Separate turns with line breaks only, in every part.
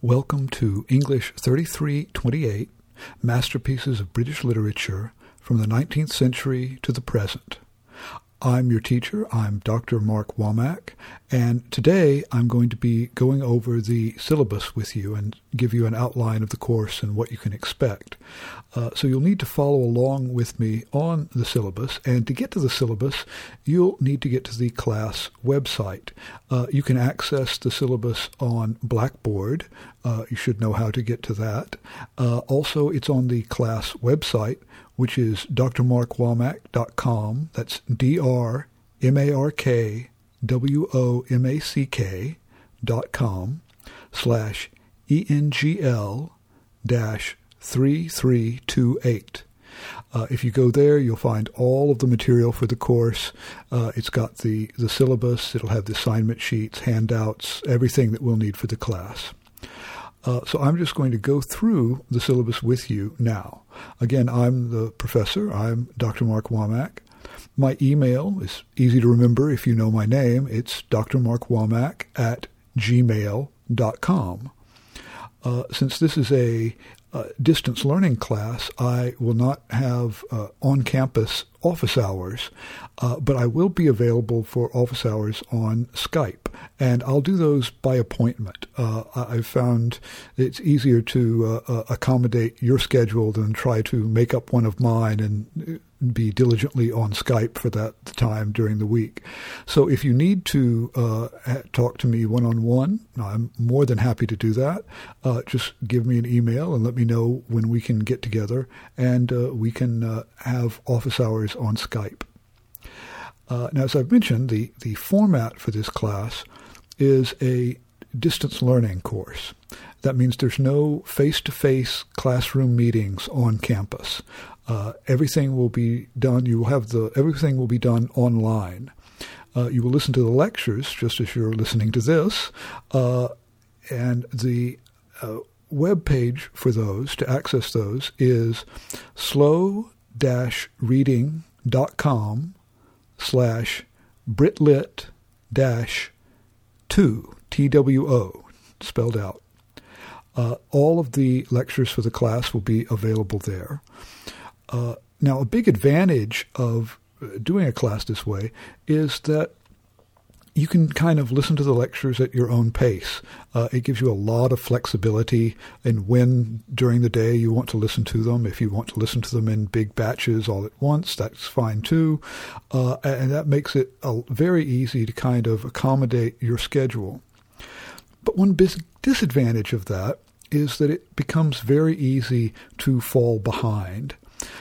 Welcome to English 3328 Masterpieces of British Literature from the 19th Century to the Present. I'm your teacher. I'm Dr. Mark Womack, and today I'm going to be going over the syllabus with you and give you an outline of the course and what you can expect. Uh, so you'll need to follow along with me on the syllabus, and to get to the syllabus, you'll need to get to the class website. Uh, you can access the syllabus on Blackboard. Uh, you should know how to get to that. Uh, also, it's on the class website which is drmarkwomack.com. That's D-R-M-A-R-K-W-O-M-A-C-K dot com slash E-N-G-L dash 3328. Uh, if you go there, you'll find all of the material for the course. Uh, it's got the, the syllabus, it'll have the assignment sheets, handouts, everything that we'll need for the class. Uh, so I'm just going to go through the syllabus with you now. Again, I'm the professor. I'm Dr. Mark Womack. My email is easy to remember if you know my name. It's drmarkwomack at gmail.com. Uh, since this is a uh, distance learning class, I will not have uh, on campus office hours, uh, but I will be available for office hours on Skype, and I'll do those by appointment. Uh, I've found it's easier to uh, uh, accommodate your schedule than try to make up one of mine and be diligently on Skype for that time during the week. So if you need to uh, talk to me one on one, I'm more than happy to do that. Uh, just give me an email and let me know when we can get together and uh, we can uh, have office hours on Skype. Uh, now, as I've mentioned, the, the format for this class is a distance learning course. That means there's no face to face classroom meetings on campus. Uh, everything will be done. You will have the everything will be done online. Uh, you will listen to the lectures just as you're listening to this, uh, and the uh, web page for those to access those is slow-reading.com slash britlit dash two T W O spelled out. Uh, all of the lectures for the class will be available there. Uh, now, a big advantage of doing a class this way is that you can kind of listen to the lectures at your own pace. Uh, it gives you a lot of flexibility in when during the day you want to listen to them. If you want to listen to them in big batches all at once, that's fine too. Uh, and that makes it very easy to kind of accommodate your schedule. But one disadvantage of that is that it becomes very easy to fall behind.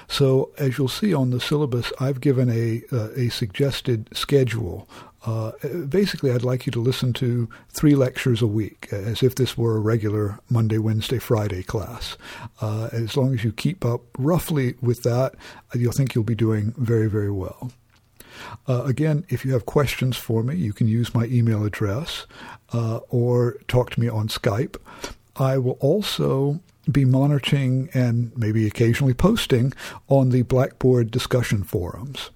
So, as you'll see on the syllabus, I've given a, uh, a suggested schedule. Uh, basically, I'd like you to listen to three lectures a week, as if this were a regular Monday, Wednesday, Friday class. Uh, as long as you keep up roughly with that, you'll think you'll be doing very, very well. Uh, again, if you have questions for me, you can use my email address uh, or talk to me on Skype. I will also be monitoring and maybe occasionally posting on the Blackboard discussion forums.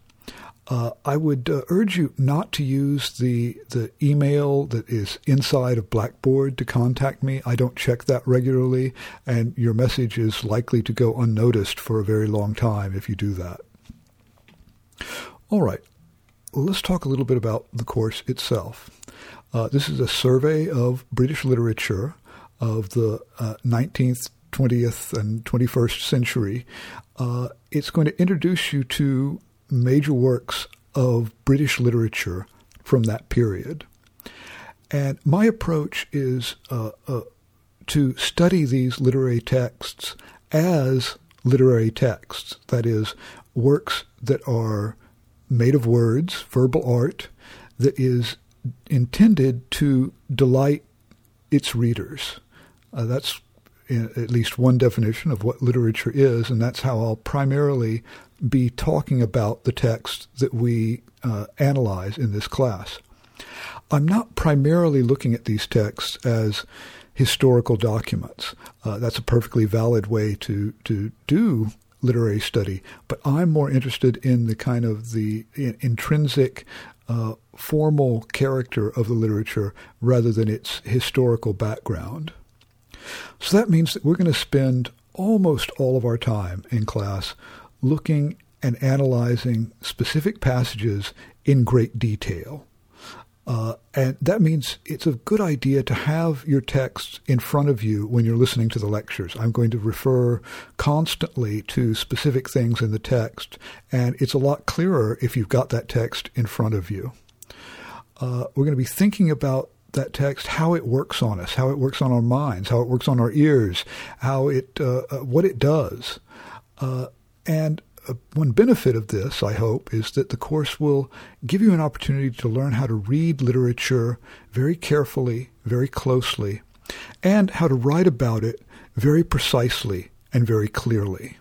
Uh, I would uh, urge you not to use the the email that is inside of Blackboard to contact me. I don't check that regularly, and your message is likely to go unnoticed for a very long time if you do that. All right, let's talk a little bit about the course itself. Uh, this is a survey of British literature of the uh, 19th 20th and 21st century, uh, it's going to introduce you to major works of British literature from that period. And my approach is uh, uh, to study these literary texts as literary texts, that is, works that are made of words, verbal art, that is intended to delight its readers. Uh, that's at least one definition of what literature is, and that's how I'll primarily be talking about the text that we uh, analyze in this class. I'm not primarily looking at these texts as historical documents. Uh, that's a perfectly valid way to, to do literary study, but I'm more interested in the kind of the intrinsic uh, formal character of the literature rather than its historical background. So that means that we're going to spend almost all of our time in class looking and analyzing specific passages in great detail. Uh, and that means it's a good idea to have your texts in front of you when you're listening to the lectures. I'm going to refer constantly to specific things in the text, and it's a lot clearer if you've got that text in front of you. Uh, we're going to be thinking about that text, how it works on us, how it works on our minds, how it works on our ears, how it, uh, uh what it does, uh, and uh, one benefit of this, I hope, is that the course will give you an opportunity to learn how to read literature very carefully, very closely, and how to write about it very precisely and very clearly.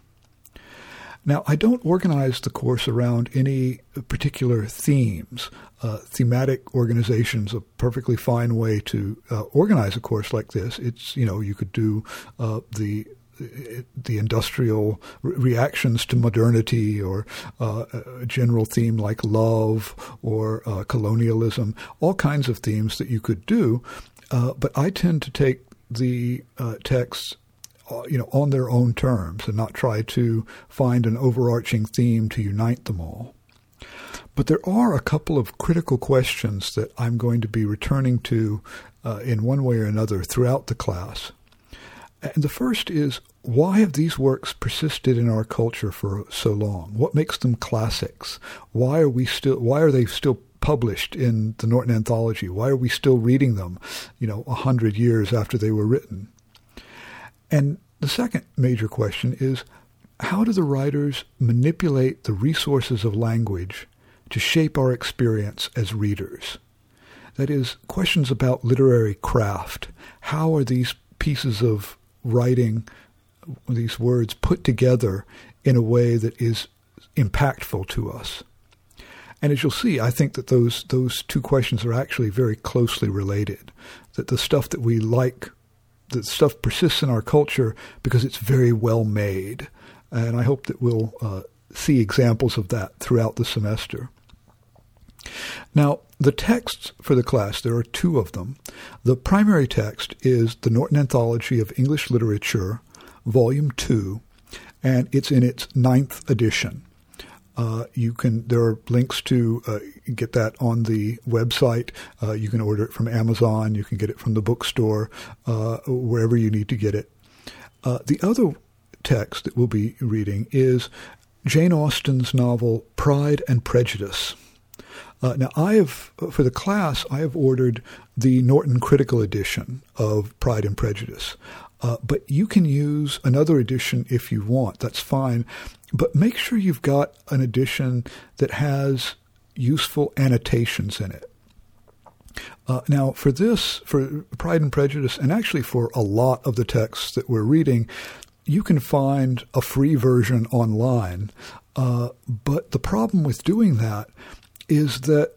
Now, I don't organize the course around any particular themes. Uh, thematic organization is a perfectly fine way to uh, organize a course like this. It's, you know, you could do uh, the the industrial reactions to modernity or uh, a general theme like love or uh, colonialism, all kinds of themes that you could do. Uh, but I tend to take the uh, texts you know, on their own terms and not try to find an overarching theme to unite them all. But there are a couple of critical questions that I'm going to be returning to uh, in one way or another throughout the class. And the first is why have these works persisted in our culture for so long? What makes them classics? Why are we still why are they still published in the Norton Anthology? Why are we still reading them, you know, a hundred years after they were written? And the second major question is how do the writers manipulate the resources of language to shape our experience as readers? That is, questions about literary craft. How are these pieces of writing these words put together in a way that is impactful to us. And as you'll see, I think that those those two questions are actually very closely related. That the stuff that we like, that stuff persists in our culture because it's very well made, and I hope that we'll uh, see examples of that throughout the semester. Now, the texts for the class, there are two of them. The primary text is the Norton Anthology of English Literature, Volume 2, and it's in its ninth edition. Uh, you can there are links to uh, get that on the website. Uh, you can order it from Amazon. You can get it from the bookstore, uh, wherever you need to get it. Uh, the other text that we'll be reading is Jane Austen's novel Pride and Prejudice. Uh, now, I have, for the class, I have ordered the Norton Critical Edition of Pride and Prejudice. Uh, but you can use another edition if you want. That's fine. But make sure you've got an edition that has useful annotations in it. Uh, now, for this, for Pride and Prejudice, and actually for a lot of the texts that we're reading, you can find a free version online. Uh, but the problem with doing that is that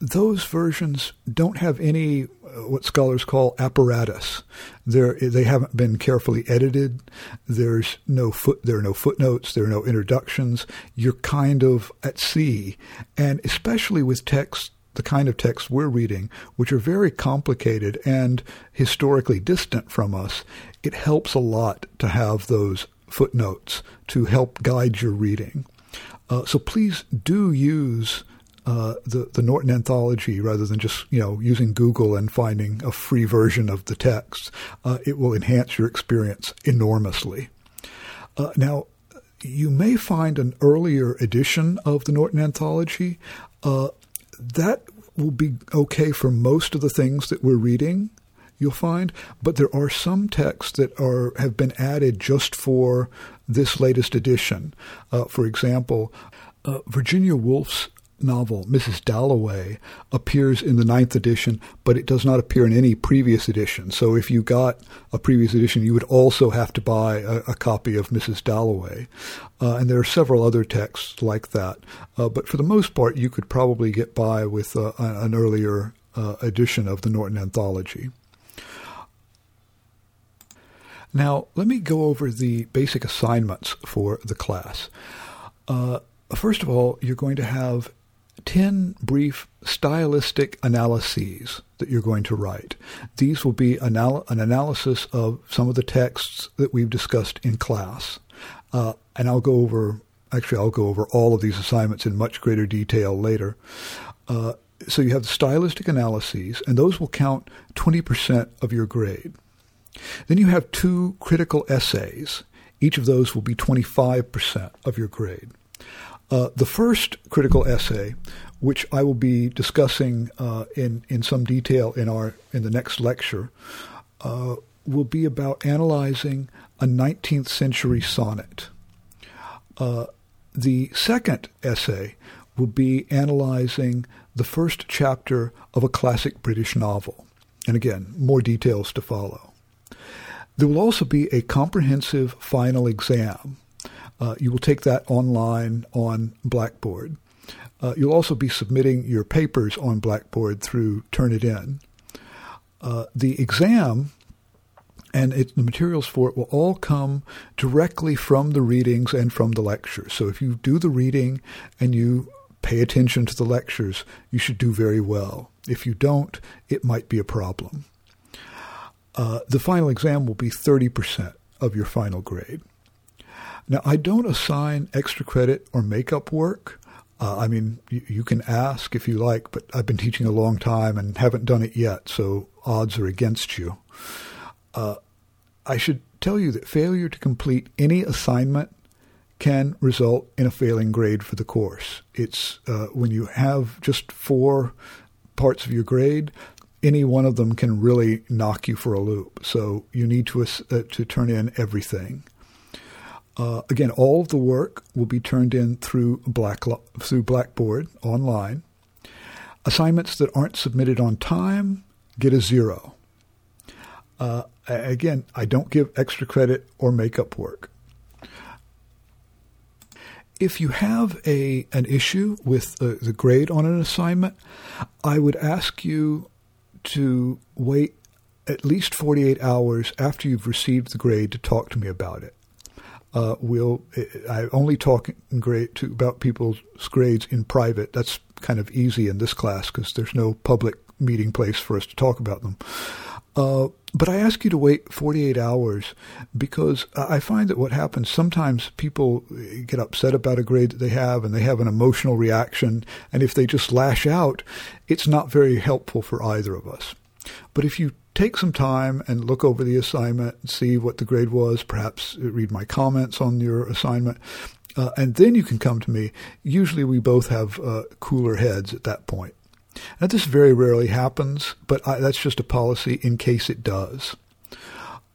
those versions don't have any what scholars call apparatus. They're, they haven't been carefully edited. There's no foot. There are no footnotes. There are no introductions. You're kind of at sea, and especially with text, the kind of text we're reading, which are very complicated and historically distant from us, it helps a lot to have those footnotes to help guide your reading. Uh, so please do use uh, the the Norton anthology rather than just you know using Google and finding a free version of the text. Uh, it will enhance your experience enormously. Uh, now, you may find an earlier edition of the Norton anthology. Uh, that will be okay for most of the things that we're reading. You'll find, but there are some texts that are have been added just for this latest edition. Uh, for example, Virginia Woolf's novel, Mrs. Dalloway, appears in the ninth edition, but it does not appear in any previous edition. So if you got a previous edition, you would also have to buy a, a copy of Mrs. Dalloway. Uh, and there are several other texts like that. Uh, but for the most part, you could probably get by with uh, an earlier uh, edition of the Norton Anthology. Now, let me go over the basic assignments for the class. Uh, first of all, you're going to have 10 brief stylistic analyses that you're going to write. These will be anal- an analysis of some of the texts that we've discussed in class. Uh, and I'll go over, actually, I'll go over all of these assignments in much greater detail later. Uh, so you have the stylistic analyses, and those will count 20% of your grade. Then you have two critical essays. Each of those will be 25% of your grade. Uh, the first critical essay, which I will be discussing uh, in in some detail in our in the next lecture, uh, will be about analyzing a 19th century sonnet. Uh, the second essay will be analyzing the first chapter of a classic British novel. And again, more details to follow. There will also be a comprehensive final exam uh, you will take that online on Blackboard. Uh, you'll also be submitting your papers on Blackboard through Turnitin. Uh, the exam and it, the materials for it will all come directly from the readings and from the lectures. So if you do the reading and you pay attention to the lectures, you should do very well. If you don't, it might be a problem. Uh, the final exam will be 30% of your final grade. Now, I don't assign extra credit or makeup work. Uh, I mean, you, you, can ask if you like, but I've been teaching a long time and haven't done it yet, so odds are against you. Uh, I should tell you that failure to complete any assignment can result in a failing grade for the course. It's uh, when you have just four parts of your grade, any one of them can really knock you for a loop. So you need to uh, to turn in everything. Uh, again, all of the work will be turned in through Black, through Blackboard online. Assignments that aren't submitted on time get a zero. Uh, again, I don't give extra credit or makeup work. If you have a an issue with the, the grade on an assignment, I would ask you to wait at least 48 hours after you've received the grade to talk to me about it uh, will I only talk grade to about people's grades in private. That's kind of easy in this class because there's no public meeting place for us to talk about them. Uh, but I ask you to wait 48 hours because I find that what happens sometimes people get upset about a grade that they have and they have an emotional reaction. And if they just lash out, it's not very helpful for either of us. But if you take some time and look over the assignment and see what the grade was, perhaps read my comments on your assignment, uh, and then you can come to me. Usually we both have uh, cooler heads at that point. Now, this very rarely happens, but I, that's just a policy in case it does.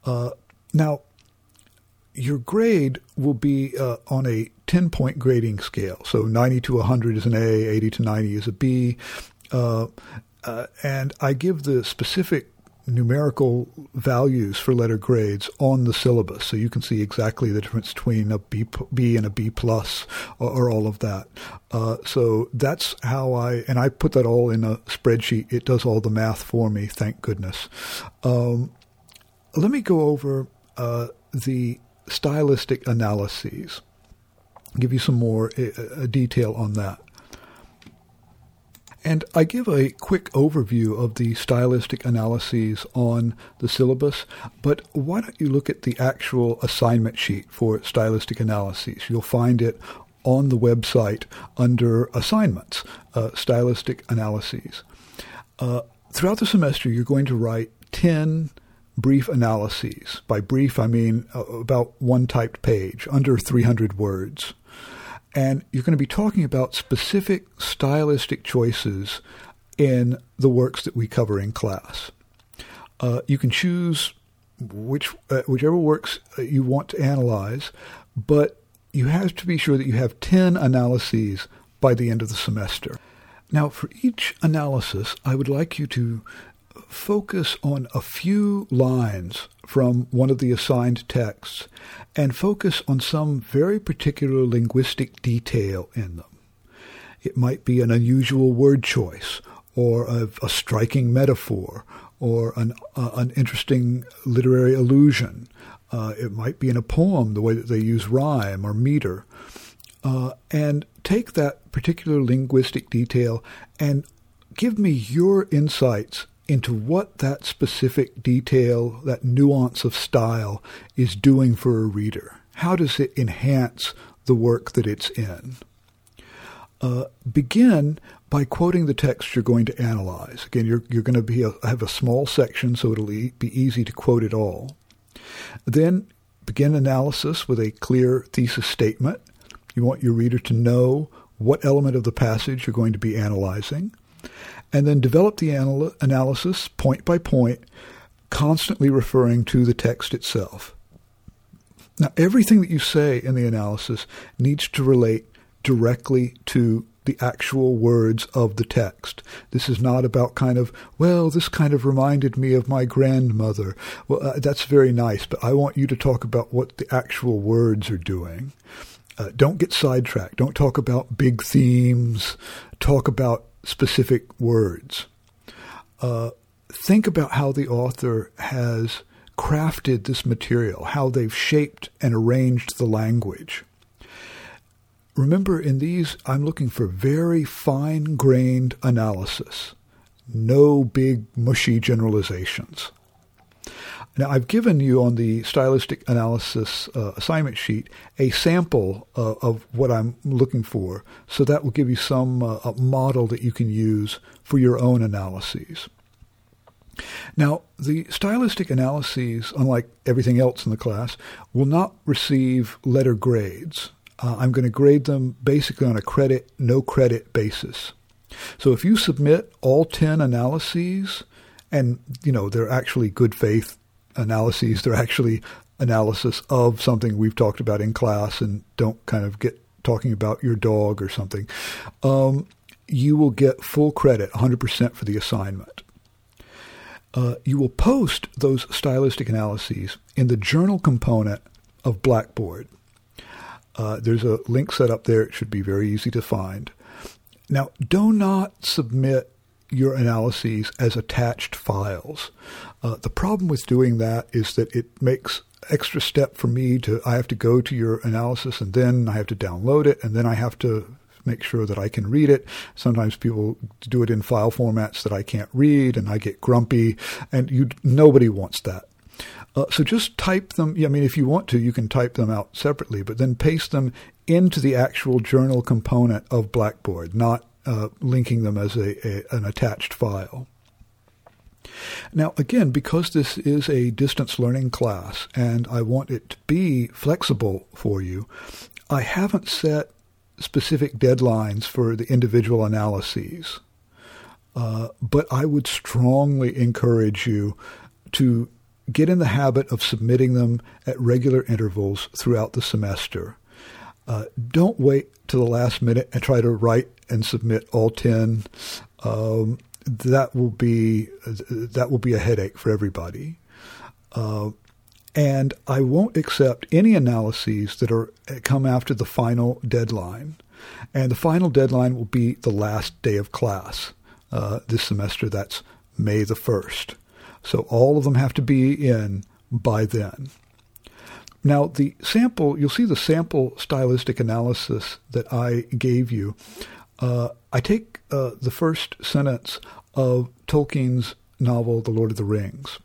Uh, now, your grade will be uh, on a 10 point grading scale. So 90 to 100 is an A, 80 to 90 is a B. Uh, uh, and I give the specific numerical values for letter grades on the syllabus, so you can see exactly the difference between a B, B and a B plus, or, or all of that. Uh, so that's how I, and I put that all in a spreadsheet. It does all the math for me, thank goodness. Um, let me go over uh, the stylistic analyses. Give you some more uh, detail on that. And I give a quick overview of the stylistic analyses on the syllabus, but why don't you look at the actual assignment sheet for stylistic analyses? You'll find it on the website under assignments, uh, stylistic analyses. Uh, throughout the semester, you're going to write 10 brief analyses. By brief, I mean uh, about one typed page, under 300 words. And you're going to be talking about specific stylistic choices in the works that we cover in class. Uh, you can choose which uh, whichever works uh, you want to analyze, but you have to be sure that you have 10 analyses by the end of the semester. Now, for each analysis, I would like you to focus on a few lines from one of the assigned texts and focus on some very particular linguistic detail in them. It might be an unusual word choice or a, a striking metaphor or an, uh, an interesting literary allusion. Uh, it might be in a poem, the way that they use rhyme or meter. uh, and take that particular linguistic detail and give me your insights into what that specific detail, that nuance of style is doing for a reader. How does it enhance the work that it's in? Uh, begin by quoting the text you're going to analyze. Again, you're, you're going to be a, have a small section, so it'll e- be easy to quote it all. Then begin analysis with a clear thesis statement. You want your reader to know what element of the passage you're going to be analyzing and then develop the anal- analysis point by point, constantly referring to the text itself. Now, everything that you say in the analysis needs to relate directly to the actual words of the text. This is not about kind of, well, this kind of reminded me of my grandmother. Well, uh, that's very nice, but I want you to talk about what the actual words are doing. Uh, don't get sidetracked. Don't talk about big themes. Talk about specific words. Uh, think about how the author has crafted this material, how they've shaped and arranged the language. Remember, in these, I'm looking for very fine grained analysis, no big, mushy generalizations. Now, I've given you on the stylistic analysis uh, assignment sheet a sample uh, of what I'm looking for, so that will give you some uh, model that you can use for your own analyses. Now, the stylistic analyses, unlike everything else in the class, will not receive letter grades. Uh, I'm going to grade them basically on a credit, no credit basis. So if you submit all 10 analyses, and you know they're actually good faith analyses. They're actually analysis of something we've talked about in class and don't kind of get talking about your dog or something. Um, you will get full credit, 100% for the assignment. Uh, you will post those stylistic analyses in the journal component of Blackboard. Uh, there's a link set up there. It should be very easy to find. Now, do not submit your analyses as attached files. Uh, the problem with doing that is that it makes extra step for me to I have to go to your analysis and then I have to download it and then I have to make sure that I can read it. Sometimes people do it in file formats that I can't read and I get grumpy and you nobody wants that. Uh, so just type them. I mean, if you want to, you can type them out separately, but then paste them into the actual journal component of Blackboard, not uh, linking them as a, a, an attached file. Now, again, because this is a distance learning class and I want it to be flexible for you, I haven't set specific deadlines for the individual analyses. Uh, but I would strongly encourage you to get in the habit of submitting them at regular intervals throughout the semester. Uh, don't wait to the last minute and try to write and submit all 10. Um, that will be that will be a headache for everybody. Uh, and I won't accept any analyses that are come after the final deadline. And the final deadline will be the last day of class uh, this semester. That's May the 1st. So all of them have to be in by then. Now, the sample, you'll see the sample stylistic analysis that I gave you. Uh, I take uh, the first sentence of Tolkien's novel, The Lord of the Rings.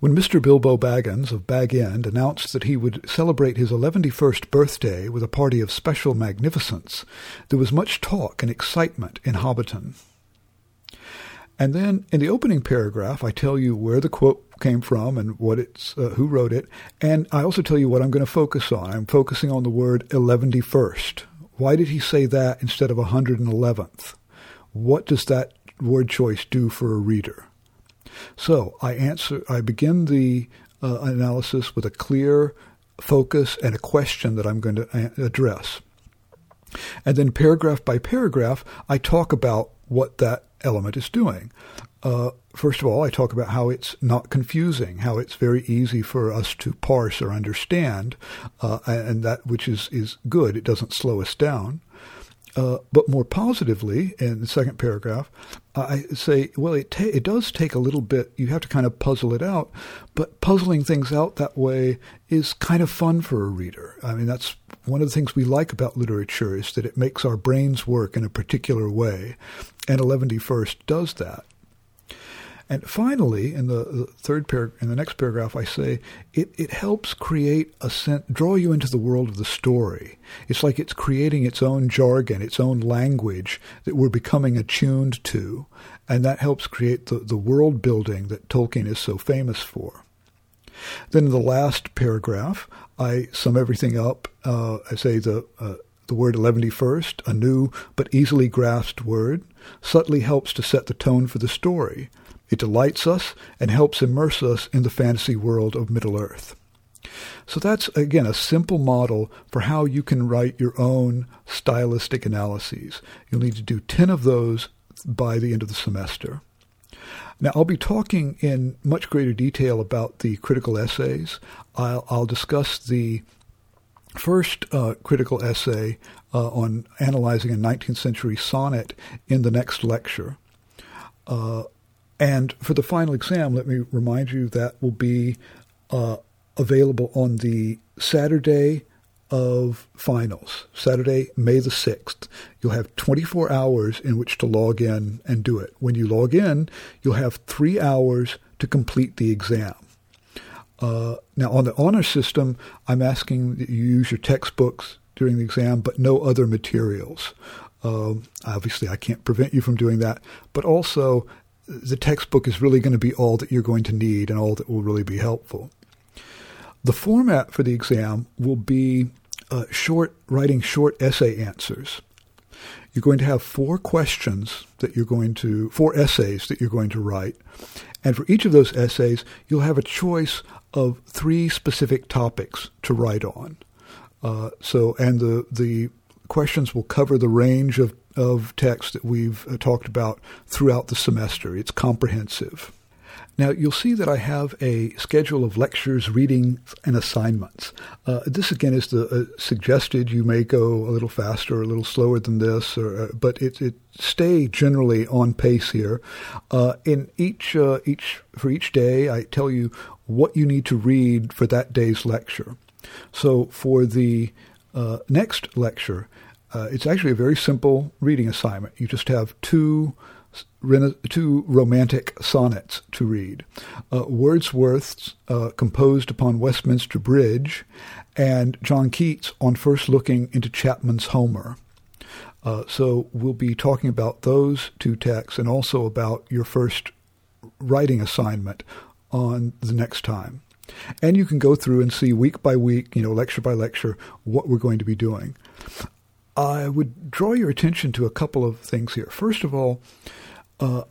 When Mr. Bilbo Baggins of Bag End announced that he would celebrate his eleventy-first birthday with a party of special magnificence, there was much talk and excitement in Hobbiton. And then in the opening paragraph, I tell you where the quote came from and what it's, uh, who wrote it, and I also tell you what I'm going to focus on. I'm focusing on the word eleventy-first. Why did he say that instead of 111th? What does that word choice do for a reader? So I answer. I begin the uh, analysis with a clear focus and a question that I'm going to uh, address. And then paragraph by paragraph, I talk about what that element is doing. Uh, first of all, I talk about how it's not confusing, how it's very easy for us to parse or understand, uh, and that which is, is good. It doesn't slow us down. Uh, but more positively, in the second paragraph, I say, well, it, ta- it does take a little bit. You have to kind of puzzle it out, but puzzling things out that way is kind of fun for a reader. I mean, that's one of the things we like about literature is that it makes our brains work in a particular way, and eleventy does that. And finally, in the, the third paragraph, in the next paragraph, I say it, it helps create a sense, draw you into the world of the story. It's like it's creating its own jargon, its own language that we're becoming attuned to, and that helps create the, the world building that Tolkien is so famous for. Then in the last paragraph, I sum everything up. Uh, I say the uh, the word eleventy a new but easily grasped word, subtly helps to set the tone for the story. It delights us and helps immerse us in the fantasy world of Middle Earth. So that's, again, a simple model for how you can write your own stylistic analyses. You'll need to do 10 of those by the end of the semester. Now, I'll be talking in much greater detail about the critical essays. I'll, I'll discuss the first uh, critical essay uh, on analyzing a 19th century sonnet in the next lecture. Uh, and for the final exam, let me remind you that will be uh, available on the Saturday of finals, Saturday, May the 6th. You'll have 24 hours in which to log in and do it. When you log in, you'll have three hours to complete the exam. Uh, now, on the honor system, I'm asking that you use your textbooks during the exam, but no other materials. Um, obviously, I can't prevent you from doing that, but also the textbook is really going to be all that you're going to need and all that will really be helpful. The format for the exam will be uh, short, writing short essay answers. You're going to have four questions that you're going to, four essays that you're going to write. And for each of those essays, you'll have a choice of three specific topics to write on. Uh, so, and the, the questions will cover the range of of text that we've uh, talked about throughout the semester. It's comprehensive. Now, you'll see that I have a schedule of lectures, readings, and assignments. Uh, this, again, is the uh, suggested. You may go a little faster or a little slower than this, or, uh, but it, it stay generally on pace here. Uh, in each, uh, each for each day, I tell you what you need to read for that day's lecture. So, for the next lecture, uh, it's actually a very simple reading assignment. You just have two two romantic sonnets to read. Uh, Wordsworth's uh, composed upon Westminster Bridge, and John Keats on first looking into Chapman's Homer. Uh, so we'll be talking about those two texts and also about your first writing assignment on the next time. And you can go through and see week by week, you know, lecture by lecture, what we're going to be doing. I would draw your attention to a couple of things here. First of all, uh,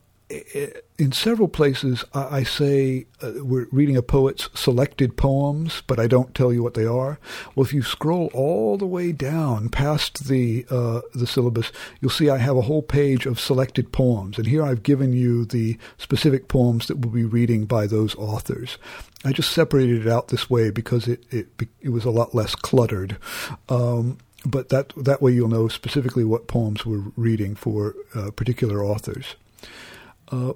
in several places, I say uh, we're reading a poet's selected poems, but I don't tell you what they are. Well, if you scroll all the way down past the uh, the syllabus, you'll see I have a whole page of selected poems, and here I've given you the specific poems that we'll be reading by those authors. I just separated it out this way because it it, it was a lot less cluttered. Um, but that that way you'll know specifically what poems we're reading for uh, particular authors. Uh,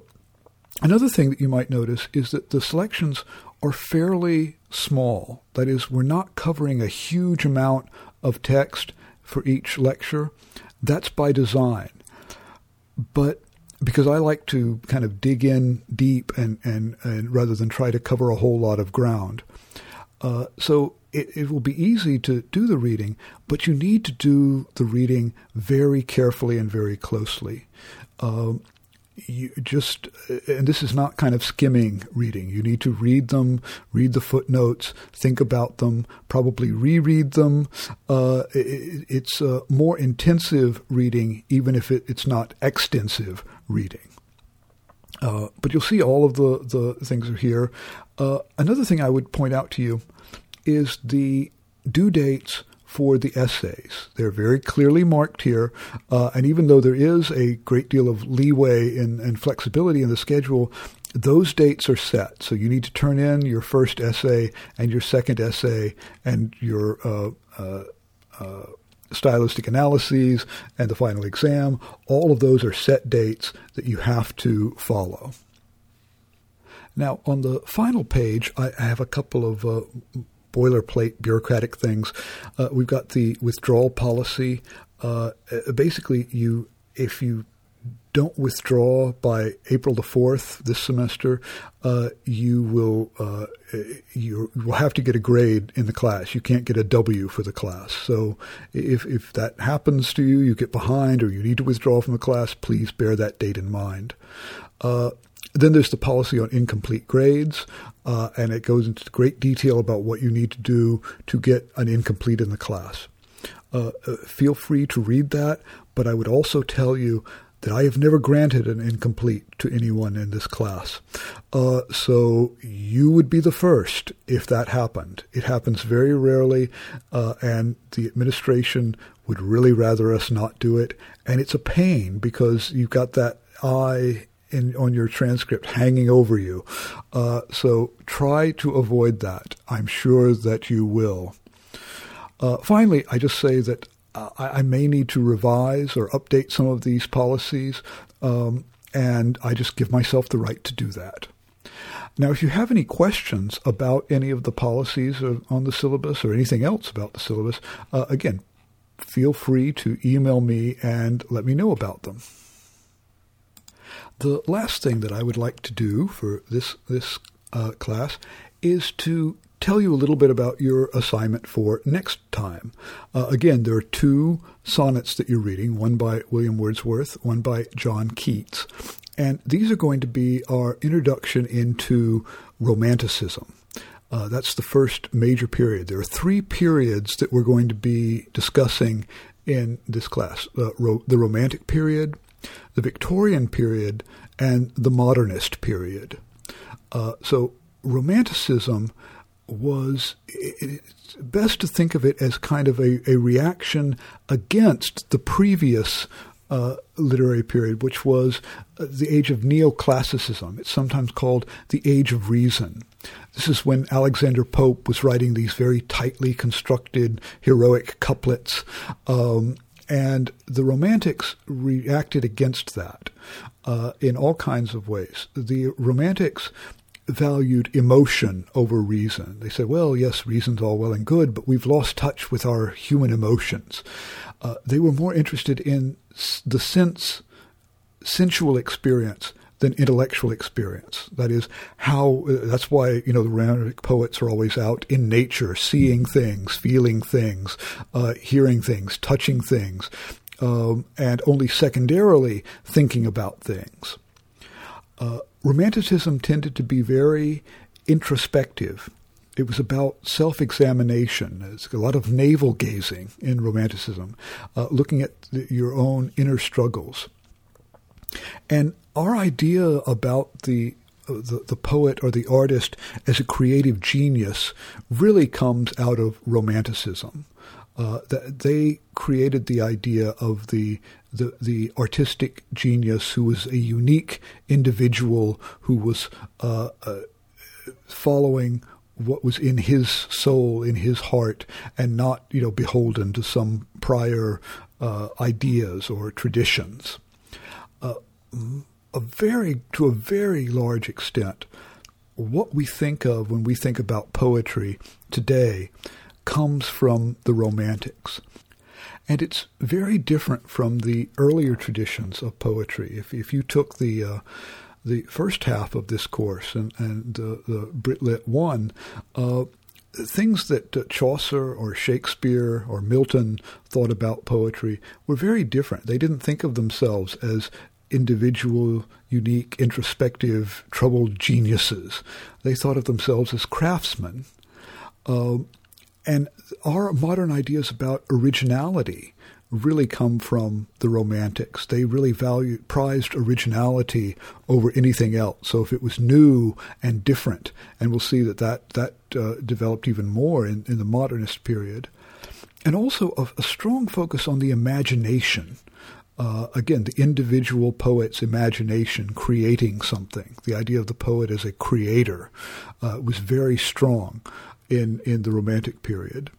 another thing that you might notice is that the selections are fairly small. That is, we're not covering a huge amount of text for each lecture. That's by design. But because I like to kind of dig in deep and, and, and rather than try to cover a whole lot of ground. Uh, so it, it will be easy to do the reading, but you need to do the reading very carefully and very closely. Um, you just and this is not kind of skimming reading. You need to read them read the footnotes think about them probably reread them. Uh, it, it's a more intensive reading even if it, it's not extensive reading. Uh, but you'll see all of the, the things are here. Uh, another thing i would point out to you is the due dates for the essays. They're very clearly marked here, uh, and even though there is a great deal of leeway and, and flexibility in the schedule, those dates are set. So you need to turn in your first essay and your second essay and your uh, uh, uh stylistic analyses and the final exam. All of those are set dates that you have to follow. Now, on the final page, I have a couple of uh, boilerplate bureaucratic things. Uh, we've got the withdrawal policy. Uh, basically, you if you don't withdraw by April the 4th this semester, uh, you will uh, you will have to get a grade in the class. You can't get a W for the class. So if if that happens to you, you get behind or you need to withdraw from the class, please bear that date in mind. Uh, then there's the policy on incomplete grades, uh, and it goes into great detail about what you need to do to get an incomplete in the class. Uh, uh, feel free to read that, but I would also tell you that I have never granted an incomplete to anyone in this class. Uh, so you would be the first if that happened. It happens very rarely, uh, and the administration would really rather us not do it. And it's a pain because you've got that eye in, on your transcript hanging over you. Uh, so try to avoid that. I'm sure that you will. Uh, finally, I just say that uh, I, I, may need to revise or update some of these policies, um, and I just give myself the right to do that. Now, if you have any questions about any of the policies on the syllabus or anything else about the syllabus, uh, again, feel free to email me and let me know about them. The last thing that I would like to do for this this uh, class is to tell you a little bit about your assignment for next time. Uh, again, there are two sonnets that you're reading, one by William Wordsworth, one by John Keats. And these are going to be our introduction into Romanticism. Uh, that's the first major period. There are three periods that we're going to be discussing in this class uh, ro- the Romantic period, the Victorian period and the modernist period. Uh, so Romanticism was it's best to think of it as kind of a, a reaction against the previous uh, literary period, which was uh, the age of neoclassicism. It's sometimes called the Age of Reason. This is when Alexander Pope was writing these very tightly constructed heroic couplets um, and the Romantics reacted against that uh, in all kinds of ways. The Romantics valued emotion over reason. They said, well, yes, reason's all well and good, but we've lost touch with our human emotions. Uh, they were more interested in the sense, sensual experience than intellectual experience. That is how. That's why you know the romantic poets are always out in nature, seeing things, feeling things, uh, hearing things, touching things, um, and only secondarily thinking about things. Uh, romanticism tended to be very introspective. It was about self examination. There's a lot of navel gazing in Romanticism, uh, looking at the, your own inner struggles. And our idea about the the, the poet or the artist as a creative genius really comes out of Romanticism. Uh, that they created the idea of the, the the artistic genius who was a unique individual who was uh, uh, following what was in his soul, in his heart, and not you know beholden to some prior uh, ideas or traditions. Uh, a very, to a very large extent, what we think of when we think about poetry today comes from the Romantics. And it's very different from the earlier traditions of poetry. If, if you took the uh, the first half of this course and, and uh, the Brit Lit 1, uh, things that uh, Chaucer or Shakespeare or Milton thought about poetry were very different. They didn't think of themselves as individual, unique, introspective, troubled geniuses. They thought of themselves as craftsmen. Uh, and our modern ideas about originality really come from the Romantics. They really valued, prized originality over anything else. So if it was new and different, and we'll see that that, that uh, developed even more in, in the modernist period, and also a, a strong focus on the imagination uh, again, the individual poet's imagination creating something, the idea of the poet as a creator, uh, was very strong in, in the Romantic period.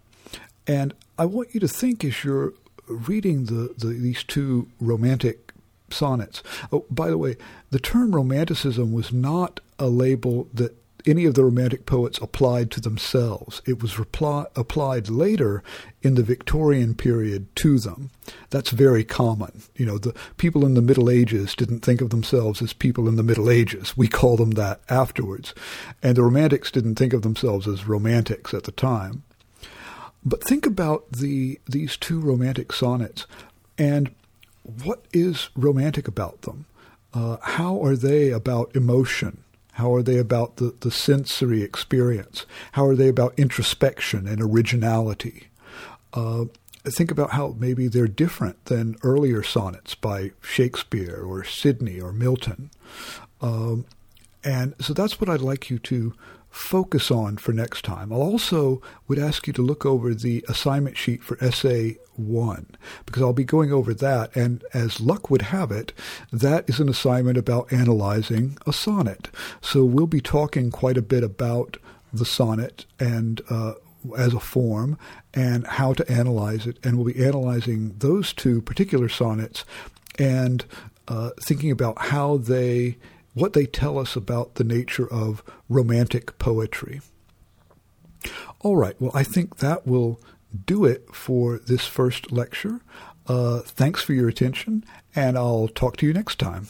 And I want you to think as you're reading the, the these two romantic sonnets. Oh, by the way, the term romanticism was not a label that any of the Romantic poets applied to themselves. It was reply, applied later in the Victorian period to them. That's very common. You know, the people in the Middle Ages didn't think of themselves as people in the Middle Ages. We call them that afterwards. And the Romantics didn't think of themselves as romantics at the time. But think about the these two romantic sonnets and what is romantic about them? Uh, how are they about emotion? How are they about the, the sensory experience? How are they about introspection and originality? Uh, think about how maybe they're different than earlier sonnets by Shakespeare or Sidney or Milton. Um, and so that's what I'd like you to focus on for next time. I'll also would ask you to look over the assignment sheet for essay one because I'll be going over that. And as luck would have it, that is an assignment about analyzing a sonnet. So we'll be talking quite a bit about the sonnet and uh, as a form and how to analyze it. And we'll be analyzing those two particular sonnets and uh, thinking about how they what they tell us about the nature of romantic poetry. All right, well, I think that will do it for this first lecture. Uh, thanks for your attention, and I'll talk to you next time.